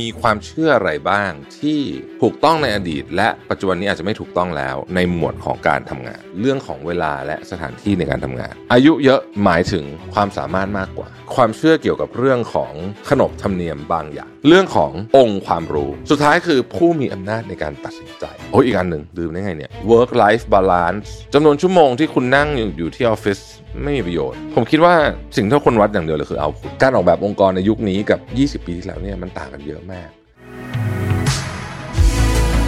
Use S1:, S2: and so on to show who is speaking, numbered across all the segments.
S1: มีความเชื่ออะไรบ้างที่ถูกต้องในอดีต และปัจจุบันนี้อาจจะไม่ถูกต้องแล้ว ในหมวดของการทำงาน เรื่องของเวลาและสถานที่ในการทำงาน อายุเยอะหมายถึงความสามารถมากกว่า ความเชื่อเกี่ยวกับเรื่องของขนบธรรมเนียมบางอย่าง เรื่องขององค์ความรู้ สุดท้ายคือผู้มีอำนาจในการตัดสินใจโอ้ยอีกอันหนึ่งลืมได้ไงเนี่ย work life balance จำนวนชั่วโมงที่คุณนั่งอยู่อยู่ที่ออฟฟิศ ไม่มีประโยชน์ ผมคิดว่าสิ่งที่คนวัดอย่างเดียวเลยคือเอาการออกแบบองค์กรในยุคนี้กับ 20 ปีที่แล้วเนี่ยมันต่างกันเยอะมาก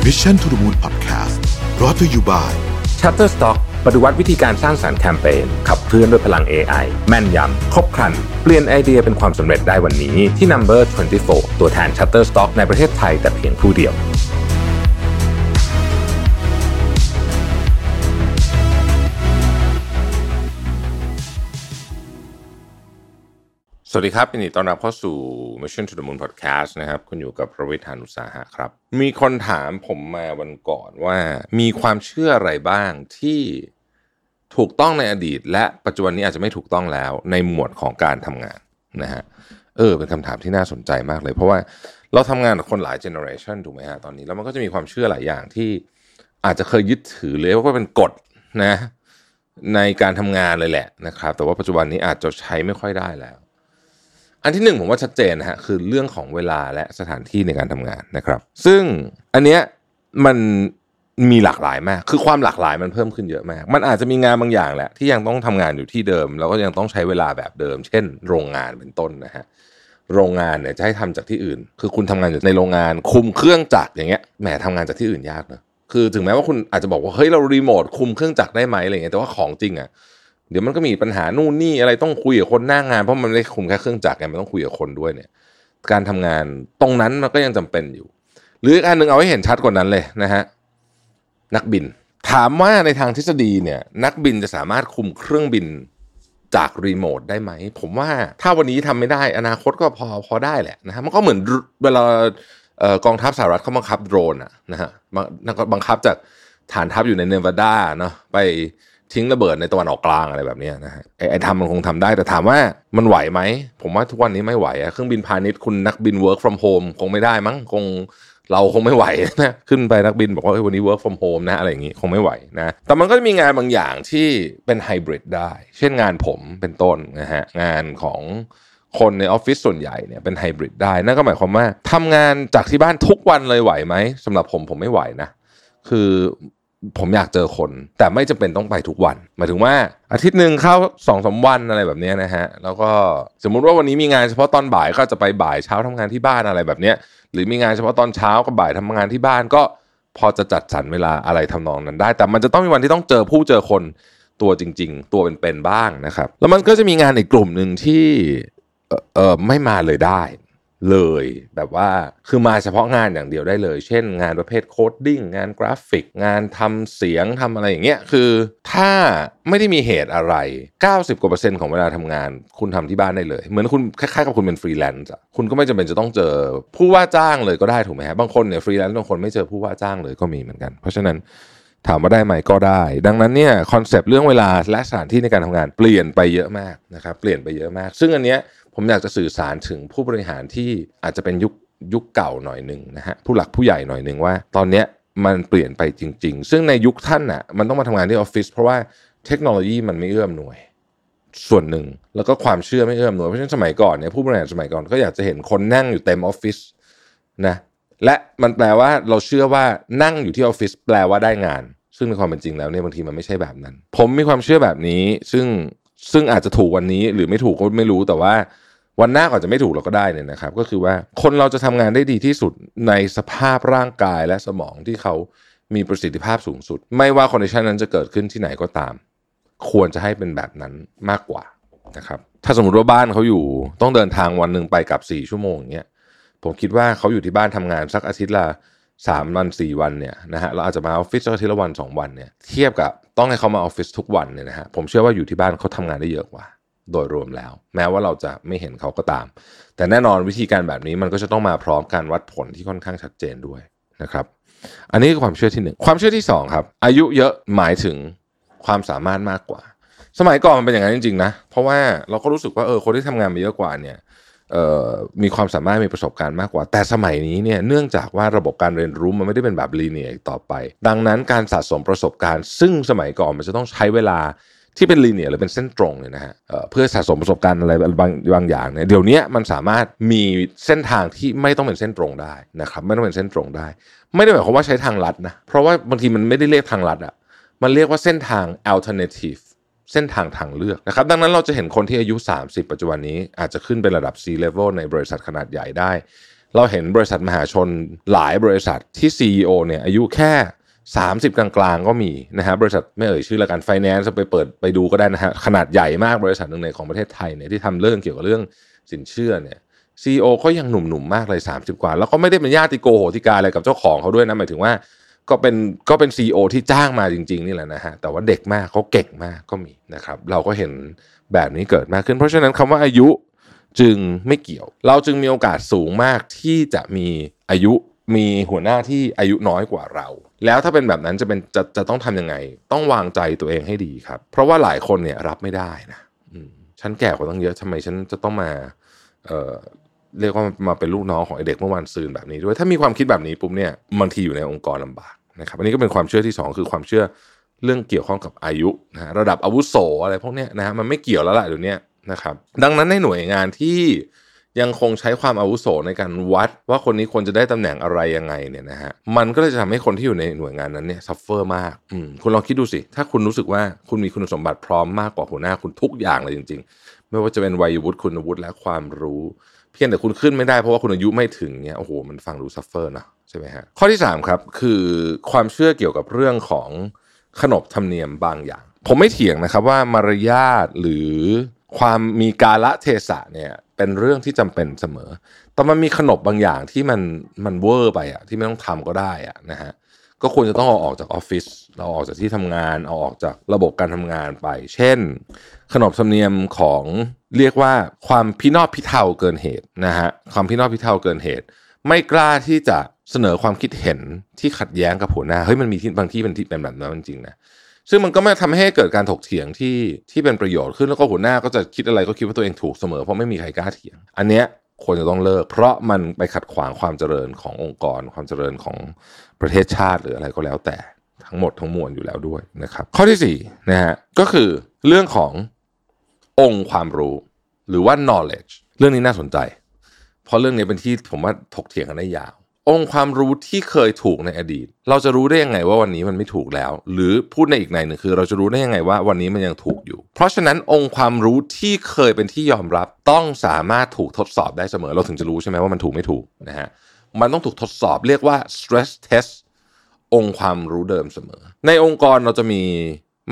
S2: Mission to the Moon Podcast รอ t ธออยู่บ่าย
S3: Shutterstock ปฏิวัติวิธีการสร้างสารรค์แคมเปญขับเคลื่อนด้วยพลัง AI แม่นยำ ครบครัน เปลี่ยนไอเดียเป็นความสำเร็จได้วันนี้ที่ Number 24 ตัวแทน Shutterstock ในประเทศไทยแต่เพียงผู้เดียว
S1: สวัสดีครับยินดีต้อนรับเข้าสู่ Mission to the Moon Podcast นะครับคุณอยู่กับประวิทยานุสาหะครับ มีคนถามผมมาวันก่อนว่า มีความเชื่ออะไรบ้างที่ถูกต้องในอดีต และปัจจุบันนี้อาจจะไม่ถูกต้องแล้วในหมวดของการทำงานนะฮะเออ เป็นคำถามที่น่าสนใจมากเลย เพราะว่าเราทำงานกับคนหลายเจเนอเรชันถูกไหมฮะตอนนี้แล้วมันก็จะมีความเชื่อหลายอย่างที่อาจจะเคยยึดถือเลยว่าเป็นกฎนะในการทำงานเลยแหละนะครับแต่ว่าปัจจุบันนี้อาจจะใช้ไม่ค่อยได้แล้ว อันที่หนึ่งผมว่าชัดเจนนะฮะคือเรื่องของเวลาและสถานที่ในการทำงานนะครับ ซึ่งอันเนี้ยมันมีหลากหลายมาก คือความหลากหลายมันเพิ่มขึ้นเยอะมาก มันอาจจะมีงานบางอย่างแหละที่ยังต้องทำงานอยู่ที่เดิม แล้วก็ยังต้องใช้เวลาแบบเดิม เช่น โรงงานเป็นต้นนะฮะโรงงานเนี่ยจะให้ทำจากที่อื่น คือคุณทำงานอยู่ในโรงงานคุมเครื่องจักรอย่างเงี้ยแหมทำงานจากที่อื่นยากเนอะคือถึงแม้ว่าคุณอาจจะบอกว่าเฮ้ยเรารีโมทคุมเครื่องจักรได้ไหมอะไรเงี้ยแต่ว่าของจริงอะ เดี๋ยวมันก็มีปัญหานู่นนี่อะไรต้องคุยกับคนหน้างานเพราะมันไม่ได้คุมแค่เครื่องจักรไงมันต้องคุยกับคนด้วยเนี่ย การทำงานตรงนั้นมันก็ยังจำเป็นอยู่ หรืออีกอันหนึ่งเอาให้เห็นชัดกว่านั้นเลยนะฮะนักบิน ถามว่าในทางทฤษฎีเนี่ยนักบินจะสามารถคุมเครื่องบินจากรีโมทได้ไหม ผมว่าถ้าวันนี้ทำไม่ได้อนาคตก็พอพอได้แหละนะฮะมันก็เหมือนเวลากองทัพสหรัฐเขาบังคับโดรนอะนะฮะบังบังคับจากฐานทัพอยู่ในเนวาดาเนาะไป ทิ้งระเบิดในตะวันออกกลางอะไรแบบนี้นะฮะไอ้ไอทำมันคงทำได้ แต่ถามว่ามันไหวไหม ผมว่าทุกวันนี้ไม่ไหวอะเครื่องบินพาณิชย์คุณนักบิน work from home คงไม่ได้มั้งคงเราคงไม่ไหวนะขึ้นไปนักบินบอกว่าวันนี้ work from home นะอะไรอย่างงี้คงไม่ไหวนะแต่มันก็จะมีงานบางอย่างที่เป็นไฮบริดได้ เช่นงานผมเป็นต้นนะฮะงานของคนในออฟฟิศส่วนใหญ่เนี่ยเป็นไฮบริดได้นั่นก็หมายความว่าทำงานจากที่บ้านทุกวันเลยไหวไหมสำหรับผมผมไม่ไหวนะคือ ผมอยากเจอคน แต่ไม่จำเป็นต้องไปทุกวัน หมายถึงว่าอาทิตย์หนึ่งเข้าสองสาวันอะไรแบบนี้นะฮะ แล้วก็สมมุติว่าวันนี้มีงานเฉพาะตอนบ่ายก็จะไปบ่ายเช้าทำงานที่บ้านอะไรแบบนี้หรือมีงานเฉพาะตอนเช้ากับบ่ายทำงานที่บ้านก็พอจะจัดสรรเวลาอะไรทำนองนั้นได้ แต่มันจะต้องมีวันที่ต้องเจอผู้เจอคนตัวจริง ๆ ตัวเป็นๆบ้างนะครับ แล้วมันก็จะมีงานอีกกลุ่มหนึ่งที่เออเออไม่มาเลยได้ เลยแบบว่าคือมาเฉพาะงานอย่างเดียวได้เลย เช่นงานประเภท coding งานกราฟิก งานทำเสียงทำอะไรอย่างเงี้ยคือถ้าไม่ได้มีเหตุอะไร 90กว่าเปอร์เซ็นต์ของเวลาทำงาน คุณทำที่บ้านได้เลย เหมือนคุณคล้ายๆกับคุณเป็นฟรีแลนซ์คุณก็ไม่จำเป็นจะต้องเจอผู้ว่าจ้างเลยก็ได้ถูกไหมฮะบางคนเนี่ยฟรีแลนซ์บางคนไม่เจอผู้ว่าจ้างเลยก็มีเหมือนกัน เพราะฉะนั้นถามว่าได้ไหมก็ได้ ดังนั้นเนี่ยคอนเซปต์เรื่องเวลาและสถานที่ในการทำงานเปลี่ยนไปเยอะมากนะครับเปลี่ยนไปเยอะมาก ซึ่งอันเนี้ย ผมอยากจะสื่อสารถึงผู้บริหารที่อาจจะเป็นยุคยุคเก่าหน่อยหนึ่งนะฮะผู้หลักผู้ใหญ่หน่อยหนึ่งว่า ตอนเนี้ยมันเปลี่ยนไปจริง ๆ ซึ่งในยุคท่านน่ะมันต้องมาทำงานที่ออฟฟิศเพราะว่าเทคโนโลยีมันไม่เอื้อมหน่วย ส่วนหนึ่งแล้วก็ความเชื่อไม่เอื้อมหน่วยเพราะฉะนั้นสมัยก่อนเนี่ยผู้บริหารสมัยก่อนก็อยากจะเห็นคนนั่งอยู่เต็มออฟฟิศนะและมันแปลว่าเราเชื่อว่านั่งอยู่ที่ออฟฟิศแปลว่าได้งาน ซึ่งในความเป็นจริงแล้วเนี่ยบางทีมันไม่ใช่แบบนั้น ผมมีความเชื่อแบบนี้ ซึ่งซึ่งอาจจะถูกวันนี้หรือไม่ถูกก็ไม่รู้แต่ว่า วันหน้าอาจจะไม่ถูกแล้วก็ได้เนี่ยนะครับ ก็คือว่าคนเราจะทำงานได้ดีที่สุดในสภาพร่างกายและสมองที่เขามีประสิทธิภาพสูงสุด ไม่ว่า condition นั้นจะเกิดขึ้นที่ไหนก็ตาม ควรจะให้เป็นแบบนั้นมากกว่านะครับถ้าสมมติว่าบ้านเขาอยู่ต้องเดินทางวันหนึ่งไปกับสี่ชั่วโมงอย่างเงี้ยผมคิดว่าเขาอยู่ที่บ้านทำงานสักอาทิตย์ละสามวันสี่วันเนี่ยนะฮะเราอาจจะมาออฟฟิศสักอาทิตย์ละวันสองวันเนี่ยเทียบกับต้องให้เขามาออฟฟิศทุกวันเนี่ยนะฮะผมเชื่อว่าอยู่ที่บ้านเขาทำงานได้เยอะกว่า โดยรวมแล้ว แม้ว่าเราจะไม่เห็นเขาก็ตาม แต่แน่นอนวิธีการแบบนี้มันก็จะต้องมาพร้อมการวัดผลที่ค่อนข้างชัดเจนด้วยนะครับ อันนี้คือความเชื่อที่หนึ่งความเชื่อที่สองครับ อายุเยอะหมายถึงความสามารถมากกว่า สมัยก่อนมันเป็นอย่างนั้นจริงๆนะเพราะว่าเราก็รู้สึกว่าเออคนที่ทำงานมาเยอะกว่าเนี่ยมีความสามารถมีประสบการณ์มากกว่า แต่สมัยนี้เนี่ยเนื่องจากว่าระบบการเรียนรู้มันไม่ได้เป็นแบบลีเนียต่อไป ดังนั้นการสะสมประสบการณ์ ซึ่งสมัยก่อนมันจะต้องใช้เวลา ที่เป็นลีเนียหรือเป็นเส้นตรงเนี่ยนะฮะเพื่อสะสมประสบการณ์อะไรบางบางอย่างเนี่ยเดี๋ยวนี้มันสามารถมีเส้นทางที่ไม่ต้องเป็นเส้นตรงได้นะครับไม่ต้องเป็นเส้นตรงได้ ไม่ได้หมายความว่าใช้ทางลัดนะเพราะว่าบางทีมันไม่ได้เรียกทางลัดอะมันเรียกว่าเส้นทาง alternative เส้นทางทางเลือกนะครับดังนั้นเราจะเห็นคนที่อายุ 30 ปัจจุบันนี้อาจจะขึ้นเป็นระดับ C level ในบริษัทขนาดใหญ่ได้ เราเห็นบริษัทมหาชนหลายบริษัทที่ CEO เนี่ยอายุแค่ 30 กลางๆ ก็มีนะฮะบริษัทไม่เอ่ยชื่อละกันไฟแนนซ์ไปเปิดไปดูก็ได้นะฮะขนาดใหญ่มากบริษัทหนึ่งในของประเทศไทยเนี่ยที่ทำเรื่องเกี่ยวกับเรื่องสินเชื่อเนี่ยซีอก็ยังหนุ่มๆมากเลย 30 กว่า แล้วก็ไม่ได้เป็นญาติโกโหติกาอะไรกับเจ้าของเขาด้วยนะหมายถึงว่าก็เป็นก็เป็นซีอที่จ้างมาจริง ๆ นี่แหละนะฮะแต่ว่าเด็กมากเขาเก่งมากก็มีนะครับ เราก็เห็นแบบนี้เกิดมากขึ้น เพราะฉะนั้นคำว่าอายุจึงไม่เกี่ยว เราจึงมีโอกาสสูงมากที่จะมีอายุ มีหัวหน้าที่อายุน้อยกว่าเรา แล้วถ้าเป็นแบบนั้นจะเป็นจะจะต้องทํำยังไง ต้องวางใจตัวเองให้ดีครับ เพราะว่าหลายคนเนี่ยรับไม่ได้นะฉันแก่กว่าต้องเยอะทำไมฉันจะต้องมาเอ่อเรียกว่ามาเป็นลูกน้องของไอเด็กเมื่อวานซืนแบบนี้ด้วย ถ้ามีความคิดแบบนี้ปุ๊บเนี่ยบางทีอยู่ในองค์กรลำบากนะครับอันนี้ก็เป็นความเชื่อที่ 2 คือความเชื่อเรื่องเกี่ยวข้องกับอายุนะระดับอาวุโสอะไรพวกนี้นะฮะมันไม่เกี่ยวแล้วล่ะเดี๋ยวนี้นะครับ ดังนั้นในหน่วยงานที่ ยังคงใช้ความอาวุโสในการวัดว่าคนนี้ควรจะได้ตำแหน่งอะไรยังไงเนี่ยนะฮะมันก็เลยจะทำให้คนที่อยู่ในหน่วยงานนั้นเนี่ย suffer มากอืมคุณลองคิดดูสิ ถ้าคุณรู้สึกว่าคุณมีคุณสมบัติพร้อมมากกว่าหัวหน้าคุณทุกอย่างเลยจริง ๆ ไม่ว่าจะเป็นวัยวุฒิคุณวุฒิและความรู้ เพียงแต่คุณขึ้นไม่ได้เพราะว่าคุณอายุไม่ถึงเนี่ยโอ้โหมันฟังดู suffer นะใช่ไหมฮะข้อที่ 3 ครับคือความเชื่อเกี่ยวกับเรื่องของขนบธรรมเนียมบางอย่าง ผมไม่เถียงนะครับว่ามารยาทหรือ ความมีกาลเทศะเนี่ยเป็นเรื่องที่จำเป็นเสมอ แต่มันมีขนบบางอย่างที่มันมันเวอร์ไปอะที่ไม่ต้องทำก็ได้อะนะฮะ ก็ควรจะต้องเอาออกจากออฟฟิศ เอาออกจากที่ทำงาน เอาออกจากระบบการทำงานไป เช่น ขนบธรรมเนียมของเรียกว่าความพินอบพิเทาเกินเหตุนะฮะ ความพินอบพิเทาเกินเหตุ ไม่กล้าที่จะเสนอความคิดเห็นที่ขัดแย้งกับหัวหน้า เฮ้ยมันมีที่บางที่เป็นที่เป็นแบบนั้นจริงๆนะ ซึ่งมันก็ไม่ทำให้เกิดการถกเถียงที่ที่เป็นประโยชน์ขึ้นแล้วก็หัวหน้าก็จะคิดอะไรก็คิดว่าตัวเองถูกเสมอเพราะไม่มีใครกล้าเถียง อันเนี้ยควรจะต้องเลิก เพราะมันไปขัดขวางความเจริญขององค์กร ความเจริญของประเทศชาติหรืออะไรก็แล้วแต่ทั้งหมดทั้งมวลอยู่แล้วด้วยนะครับ ข้อที่4นะฮะก็คือเรื่องขององค์ความรู้ หรือว่า knowledge เรื่องนี้น่าสนใจ เพราะเรื่องนี้เป็นที่ผมว่าถกเถียงกันได้ยาว องค์ความรู้ที่เคยถูกในอดีต เราจะรู้ได้ยังไงว่าวันนี้มันไม่ถูกแล้ว หรือพูดในอีกในหนึ่งคือ เราจะรู้ได้ยังไงว่าวันนี้มันยังถูกอยู่ เพราะฉะนั้นองค์ความรู้ที่เคยเป็นที่ยอมรับต้องสามารถถูกทดสอบได้เสมอ เราถึงจะรู้ใช่ไหมว่ามันถูกไม่ถูกนะฮะมันต้องถูกทดสอบเรียกว่า stress test องค์ความรู้เดิมเสมอ ในองค์กรเราจะมี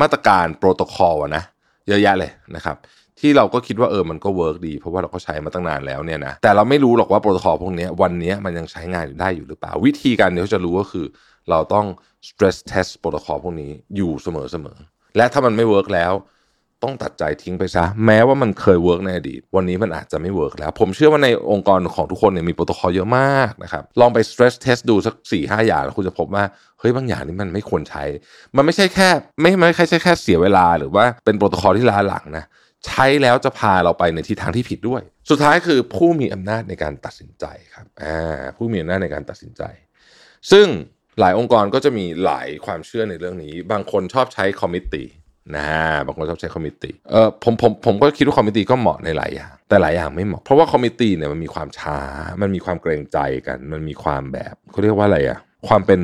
S1: มาตรการโปรโตคอลนะเยอะแยะเลยนะครับ ที่เราก็คิดว่าเออมันก็เวิร์กดี เพราะว่าเราก็ใช้มาตั้งนานแล้วเนี่ยนะแต่เราไม่รู้หรอกว่าโปรโตคอลพวกนี้วันนี้มันยังใช้งานได้อยู่หรือเปล่า วิธีการเดียวจะรู้ก็คือ เราต้อง stress test โปรโตคอลพวกนี้อยู่เสมอๆและถ้ามันไม่เวิร์กแล้วต้องตัดใจทิ้งไปซะ แม้ว่ามันเคยเวิร์กในอดีต วันนี้มันอาจจะไม่เวิร์กแล้ว ผมเชื่อว่าในองค์กรของทุกคนเนี่ยมีโปรโตคอลเยอะมากนะครับ ลองไป stress test ดูสักสี่ห้าอย่าง แล้วคุณจะพบว่า เฮ้ย บางอย่างนี่มันไม่ควรใช้ มันไม่ใช่แค่ ไม่ไม่ใช่แค่เสียเวลาหรือว่าเป็นโปรโตคอลที่ล้าหลังนะ ใช้แล้วจะพาเราไปในทิศทางที่ผิดด้วย สุดท้ายคือผู้มีอำนาจในการตัดสินใจครับอ่าผู้มีอำนาจในการตัดสินใจ ซึ่งหลายองค์กรก็จะมีหลายความเชื่อในเรื่องนี้ บางคนชอบใช้ committee นะบางคนชอบใช้ committee เออผมผมผมก็คิดว่า committee ก็เหมาะในหลายอย่าง แต่หลายอย่างไม่เหมาะ เพราะว่า committee เนี่ยมันมีความช้า มันมีความเกรงใจกัน มันมีความแบบเขาเรียกว่าอะไรอะความเป็น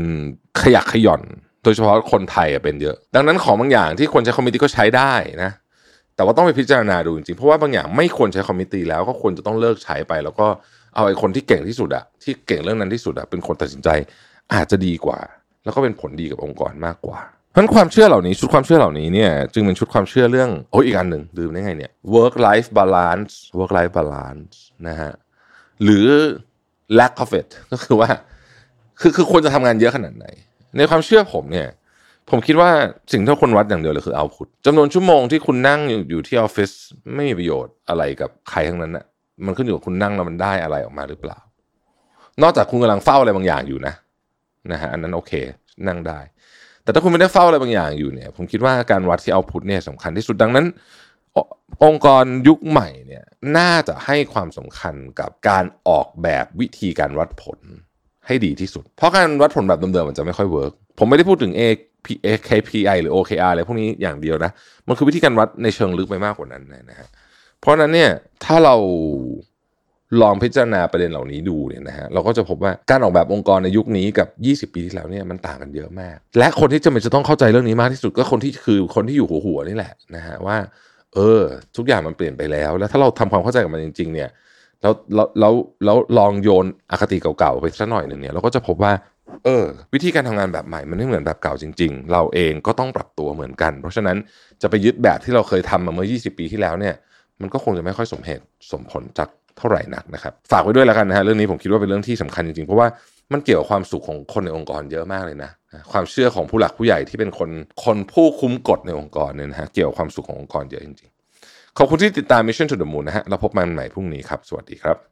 S1: ขยักขย่อน โดยเฉพาะคนไทยอะเป็นเยอะ ดังนั้นของบางอย่างที่คนใช้คอมมิตตี้ก็ใช้ได้นะ แต่ว่าต้องไปพิจารณาดูจริงๆ เพราะว่าบางอย่างไม่ควรใช้คอมมิตี้แล้วก็ควรจะต้องเลิกใช้ไป แล้วก็เอาไอ้คนที่เก่งที่สุดอะที่เก่งเรื่องนั้นที่สุดอะเป็นคนตัดสินใจอาจจะดีกว่า แล้วก็เป็นผลดีกับองค์กรมากกว่าเพราะความเชื่อเหล่านี้ชุดความเชื่อเหล่านี้เนี่ยจึงเป็นชุดความเชื่อเรื่องโอ้ยอีกอันหนึ่งดื่มได้ไงเนี่ย work life balance work life balance นะฮะหรือ lack of it ก็คือว่า คือคือควรจะทำงานเยอะขนาดไหน ในความเชื่อผมเนี่ย ผมคิดว่าสิ่งที่คนวัดอย่างเดียวเลยคือเอาพุทจำนวนชั่วโมงที่คุณนั่งอยู่ที่ออฟฟิศไม่มีประโยชน์อะไรกับใครทั้งนั้นนะมันขึ้นอยู่กับคุณนั่งแล้วมันได้อะไรออกมาหรือเปล่า นอกจากคุณกำลังเฝ้าอะไรบางอย่างอยู่นะนะฮะอันนั้นโอเค นั่งได้ แต่ถ้าคุณไม่ได้เฝ้าอะไรบางอย่างอยู่เนี่ย ผมคิดว่าการวัดที่เอาพุทเนี่ยสำคัญที่สุดดังนั้น องค์กรยุคใหม่เนี่ยน่าจะให้ความสำคัญกับการออกแบบวิธีการวัดผลให้ดีที่สุด เพราะการวัดผลแบบเดิมๆมันจะไม่ค่อยเวิร์กผมไม่ได้พูดถึง A KPI หรือ OKR อะไรพวกนี้อย่างเดียวนะ มันคือวิธีการวัดในเชิงลึกไปมากกว่านั้นนะฮะเพราะนั้นเนี่ยถ้าเราลองพิจารณาประเด็นเหล่านี้ดูเนี่ยนะฮะเราก็จะพบว่าการออกแบบองค์กรในยุคนี้กับ 20 ปีที่แล้วเนี่ยมันต่างกันเยอะมาก และคนที่จะเป็นจะต้องเข้าใจเรื่องนี้มากที่สุดก็คนที่คือคนที่อยู่หัวหัวนี่แหละนะฮะว่า เออ ทุกอย่างมันเปลี่ยนไปแล้ว แล้วถ้าเราทำความเข้าใจกับมันจริง ๆ เนี่ยแล้วแล้วแล้วแล้วลองโยนอคติเก่าๆไปสักหน่อยหนึ่งเนี่ยเราก็จะพบว่า เออ วิธีการทำงานแบบใหม่มันไม่เหมือนแบบเก่าจริง ๆ เราเองก็ต้องปรับตัวเหมือนกัน เพราะฉะนั้นจะไปยึดแบบที่เราเคยทำมาเมื่อ 20 ปีที่แล้วเนี่ย มันก็คงจะไม่ค่อยสมเหตุสมผลจากเท่าไหร่นักนะครับ ฝากไว้ด้วยแล้วกันนะฮะเรื่องนี้ผมคิดว่าเป็นเรื่องที่สำคัญจริงๆ เพราะว่ามันเกี่ยวกับความสุขของคนในองค์กรเยอะมากเลยนะ ความเชื่อของผู้หลักผู้ใหญ่ที่เป็นคนคนผู้คุ้มกฎในองค์กรเนี่ยนะฮะเกี่ยวกับความสุขขององค์กรเยอะจริงๆขอบคุณที่ติดตาม Mission to the Moon นะฮะเราพบกันใหม่พรุ่งนี้ครับสวัสดีครับ